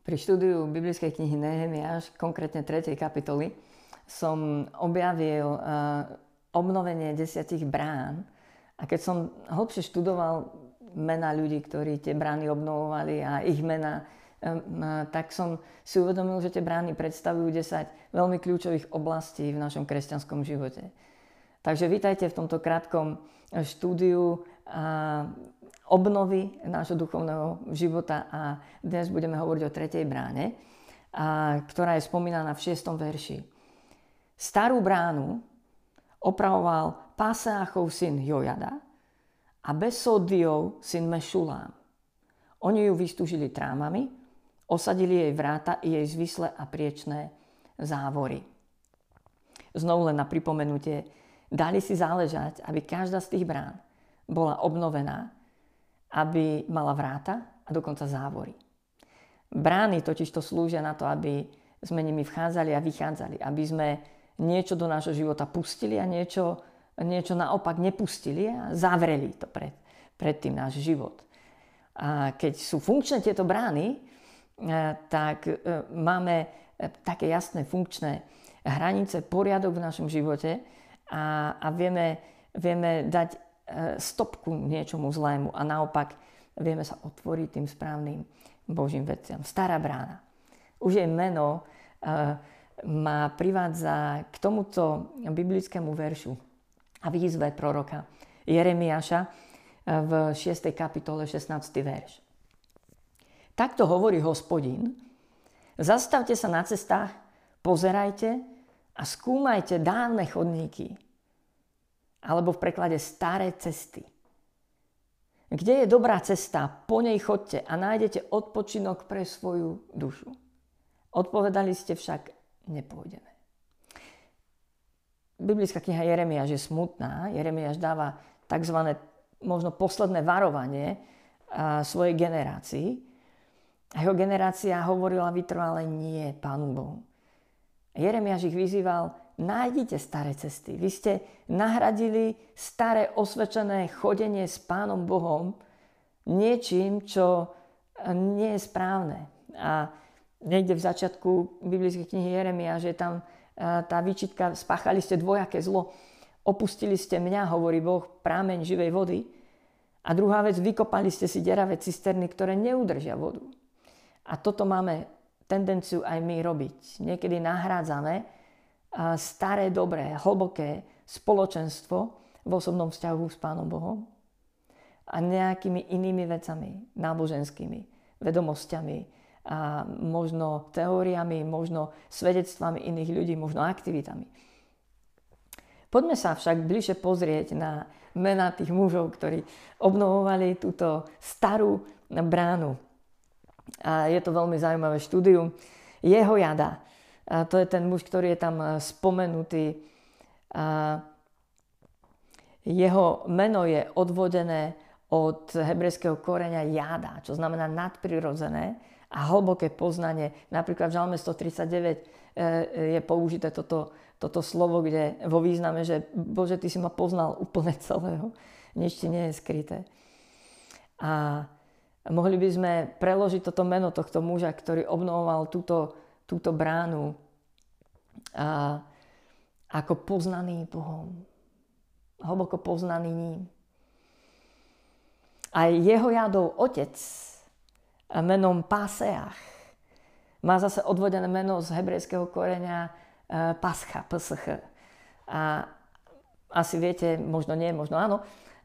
Pri štúdiu biblickej knihy Nehemiáš, konkrétne 3. kapitoly, som objavil uh, obnovenie desiatich brán. A keď som hlbšie študoval mena ľudí, ktorí tie brány obnovovali a ich mena, um, tak som si uvedomil, že tie brány predstavujú 10 veľmi kľúčových oblastí v našom kresťanskom živote. Takže vítajte v tomto krátkom štúdiu obnovy nášho duchovného života a dnes budeme hovoriť o tretej bráne, a, ktorá je spomínaná v 6. verši. Starú bránu opravoval Páseáchov syn Jojada a Besodiov syn Mešulám. Oni ju vystúžili trámami, osadili jej vráta i jej zvisle a priečné závory. Znovu len na pripomenutie, dali si záležať, aby každá z tých brán bola obnovená aby mala vráta a dokonca závory. Brány totiž to slúžia na to, aby sme nimi vchádzali a vychádzali, aby sme niečo do nášho života pustili a niečo, niečo naopak nepustili a zavreli to pred, pred tým náš život. A keď sú funkčné tieto brány, e, tak e, máme e, také jasné funkčné hranice, poriadok v našom živote a, a vieme, vieme dať stopku niečomu zlému a naopak vieme sa otvoriť tým správnym Božím veciam. Stará brána. Už jej meno uh, ma privádza k tomuto biblickému veršu a výzve proroka Jeremiáša e, v 6. kapitole 16. verš. Takto hovorí hospodin. Zastavte sa na cestách, pozerajte a skúmajte dávne chodníky, alebo v preklade staré cesty. Kde je dobrá cesta, po nej chodte a nájdete odpočinok pre svoju dušu. Odpovedali ste však, nepôjdeme. Biblická kniha Jeremiáš je smutná. Jeremiáš dáva tzv. možno posledné varovanie svojej generácii. A jeho generácia hovorila vytrvale nie Pánu Bohu. Jeremiáš ich vyzýval, nájdite staré cesty. Vy ste nahradili staré osvedčené chodenie s Pánom Bohom niečím, čo nie je správne. A niekde v začiatku biblickej knihy Jeremia, že tam e, tá výčitka, spáchali ste dvojaké zlo, opustili ste mňa, hovorí Boh, prámeň živej vody. A druhá vec, vykopali ste si deravé cisterny, ktoré neudržia vodu. A toto máme tendenciu aj my robiť. Niekedy nahrádzame staré, dobré, hlboké spoločenstvo v osobnom vzťahu s Pánom Bohom a nejakými inými vecami, náboženskými, vedomosťami, a možno teóriami, možno svedectvami iných ľudí, možno aktivitami. Poďme sa však bližšie pozrieť na mená tých mužov, ktorí obnovovali túto starú bránu. A je to veľmi zaujímavé štúdium. Jeho jada a to je ten muž, ktorý je tam e, spomenutý. A jeho meno je odvodené od hebrejského koreňa jada, čo znamená nadprirodzené a hlboké poznanie. Napríklad v Žalme 139 e, je použité toto, toto slovo, kde vo význame, že Bože, Ty si ma poznal úplne celého. Nič ti nie je skryté. A mohli by sme preložiť toto meno tohto muža, ktorý obnovoval túto túto bránu a, ako poznaný Bohom. Hlboko poznaný ním. A jeho jadov otec menom Páseach má zase odvodené meno z hebrejského koreňa e, Pascha, PSH. A asi viete, možno nie, možno áno,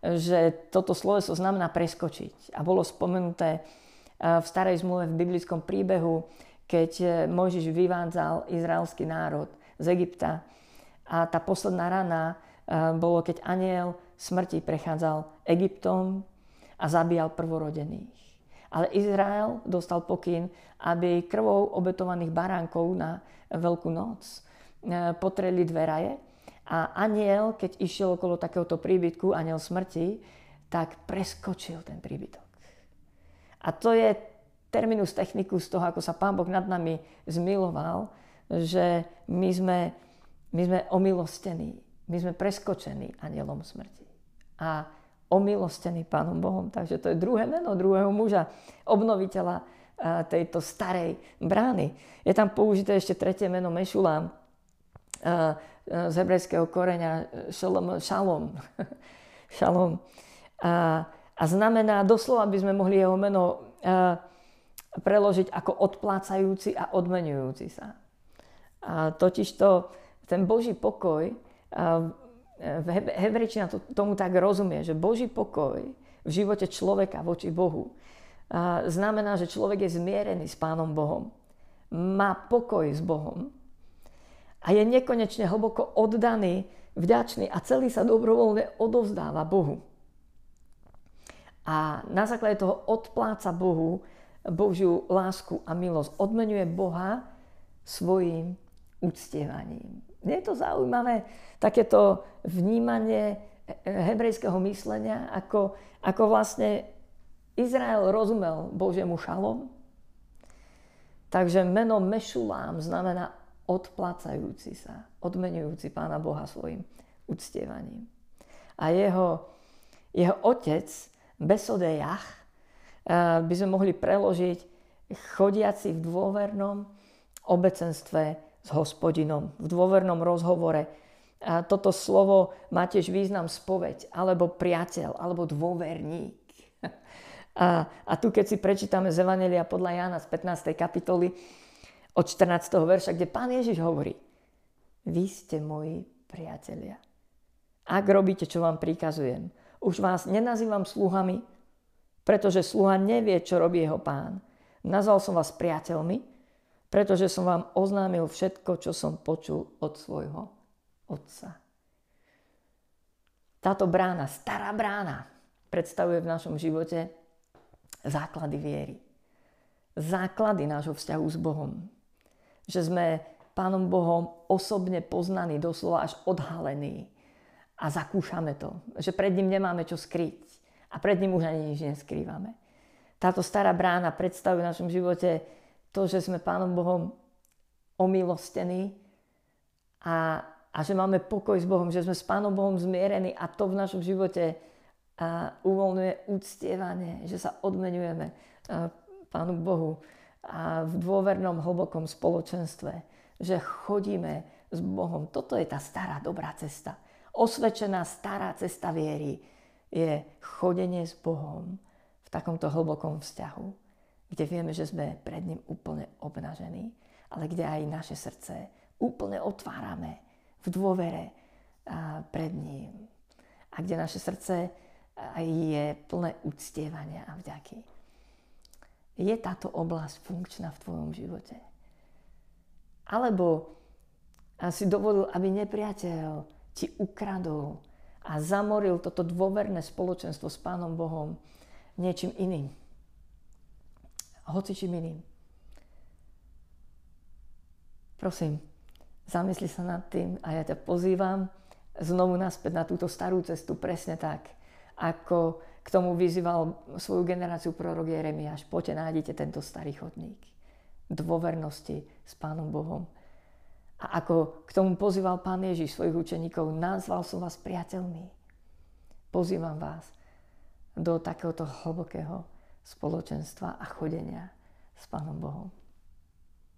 že toto sloveso znamená preskočiť. A bolo spomenuté e, v starej zmluve v biblickom príbehu keď e, Mojžiš vyvádzal izraelský národ z Egypta. A tá posledná rana e, bolo, keď aniel smrti prechádzal Egyptom a zabíjal prvorodených. Ale Izrael dostal pokyn, aby krvou obetovaných baránkov na Veľkú noc e, potreli dve raje a aniel, keď išiel okolo takéhoto príbytku, aniel smrti, tak preskočil ten príbytok. A to je terminus technicus toho, ako sa Pán Boh nad nami zmiloval, že my sme, my sme omilostení, my sme preskočení anielom smrti. A omilostení Pánom Bohom. Takže to je druhé meno druhého muža, obnoviteľa tejto starej brány. Je tam použité ešte tretie meno Mešulám z hebrejského koreňa šalom. šalom. šalom. A, a znamená, doslova by sme mohli jeho meno preložiť ako odplácajúci a odmenujúci sa. A totižto ten Boží pokoj, v hebrejčina tomu tak rozumie, že Boží pokoj v živote človeka voči Bohu znamená, že človek je zmierený s Pánom Bohom. Má pokoj s Bohom a je nekonečne hlboko oddaný, vďačný a celý sa dobrovoľne odovzdáva Bohu. A na základe toho odpláca Bohu Božiu lásku a milosť. Odmenuje Boha svojim uctievaním. Nie je to zaujímavé, takéto vnímanie hebrejského myslenia, ako, ako vlastne Izrael rozumel Božiemu šalom. Takže meno Mešulám znamená odplácajúci sa, odmenujúci Pána Boha svojim uctievaním. A jeho, jeho otec, Besodejach, by sme mohli preložiť chodiaci v dôvernom obecenstve s hospodinom, v dôvernom rozhovore. A toto slovo má tiež význam spoveď, alebo priateľ, alebo dôverník. A, a tu, keď si prečítame z Evangelia podľa Jána z 15. kapitoly od 14. verša, kde pán Ježiš hovorí, vy ste moji priatelia. Ak robíte, čo vám prikazujem, už vás nenazývam sluhami, pretože sluha nevie, čo robí jeho pán. Nazval som vás priateľmi, pretože som vám oznámil všetko, čo som počul od svojho otca. Táto brána, stará brána, predstavuje v našom živote základy viery. Základy nášho vzťahu s Bohom. Že sme Pánom Bohom osobne poznaní, doslova až odhalení. A zakúšame to. Že pred ním nemáme čo skryť. A pred ním už ani nič neskrývame. Táto stará brána predstavuje v našom živote to, že sme Pánom Bohom omilostení a, a že máme pokoj s Bohom, že sme s Pánom Bohom zmierení a to v našom živote a uvoľňuje úctievanie, že sa odmenujeme Pánu Bohu a v dôvernom hlbokom spoločenstve, že chodíme s Bohom. Toto je tá stará dobrá cesta. Osvedčená stará cesta viery je chodenie s Bohom v takomto hlbokom vzťahu kde vieme, že sme pred ním úplne obnažení, ale kde aj naše srdce úplne otvárame v dôvere pred ním. A kde naše srdce je plné uctievania a vďaky. Je táto oblasť funkčná v tvojom živote? Alebo si dovolil, aby nepriateľ ti ukradol a zamoril toto dôverné spoločenstvo s Pánom Bohom niečím iným hocičím iným. Prosím, zamysli sa nad tým a ja ťa pozývam znovu naspäť na túto starú cestu presne tak, ako k tomu vyzýval svoju generáciu prorok Jeremiáš. Poďte, nájdete tento starý chodník dôvernosti s Pánom Bohom. A ako k tomu pozýval Pán Ježiš svojich učeníkov, nazval som vás priateľmi. Pozývam vás do takéhoto hlbokého spoločenstva a chodenia s Pánom Bohom.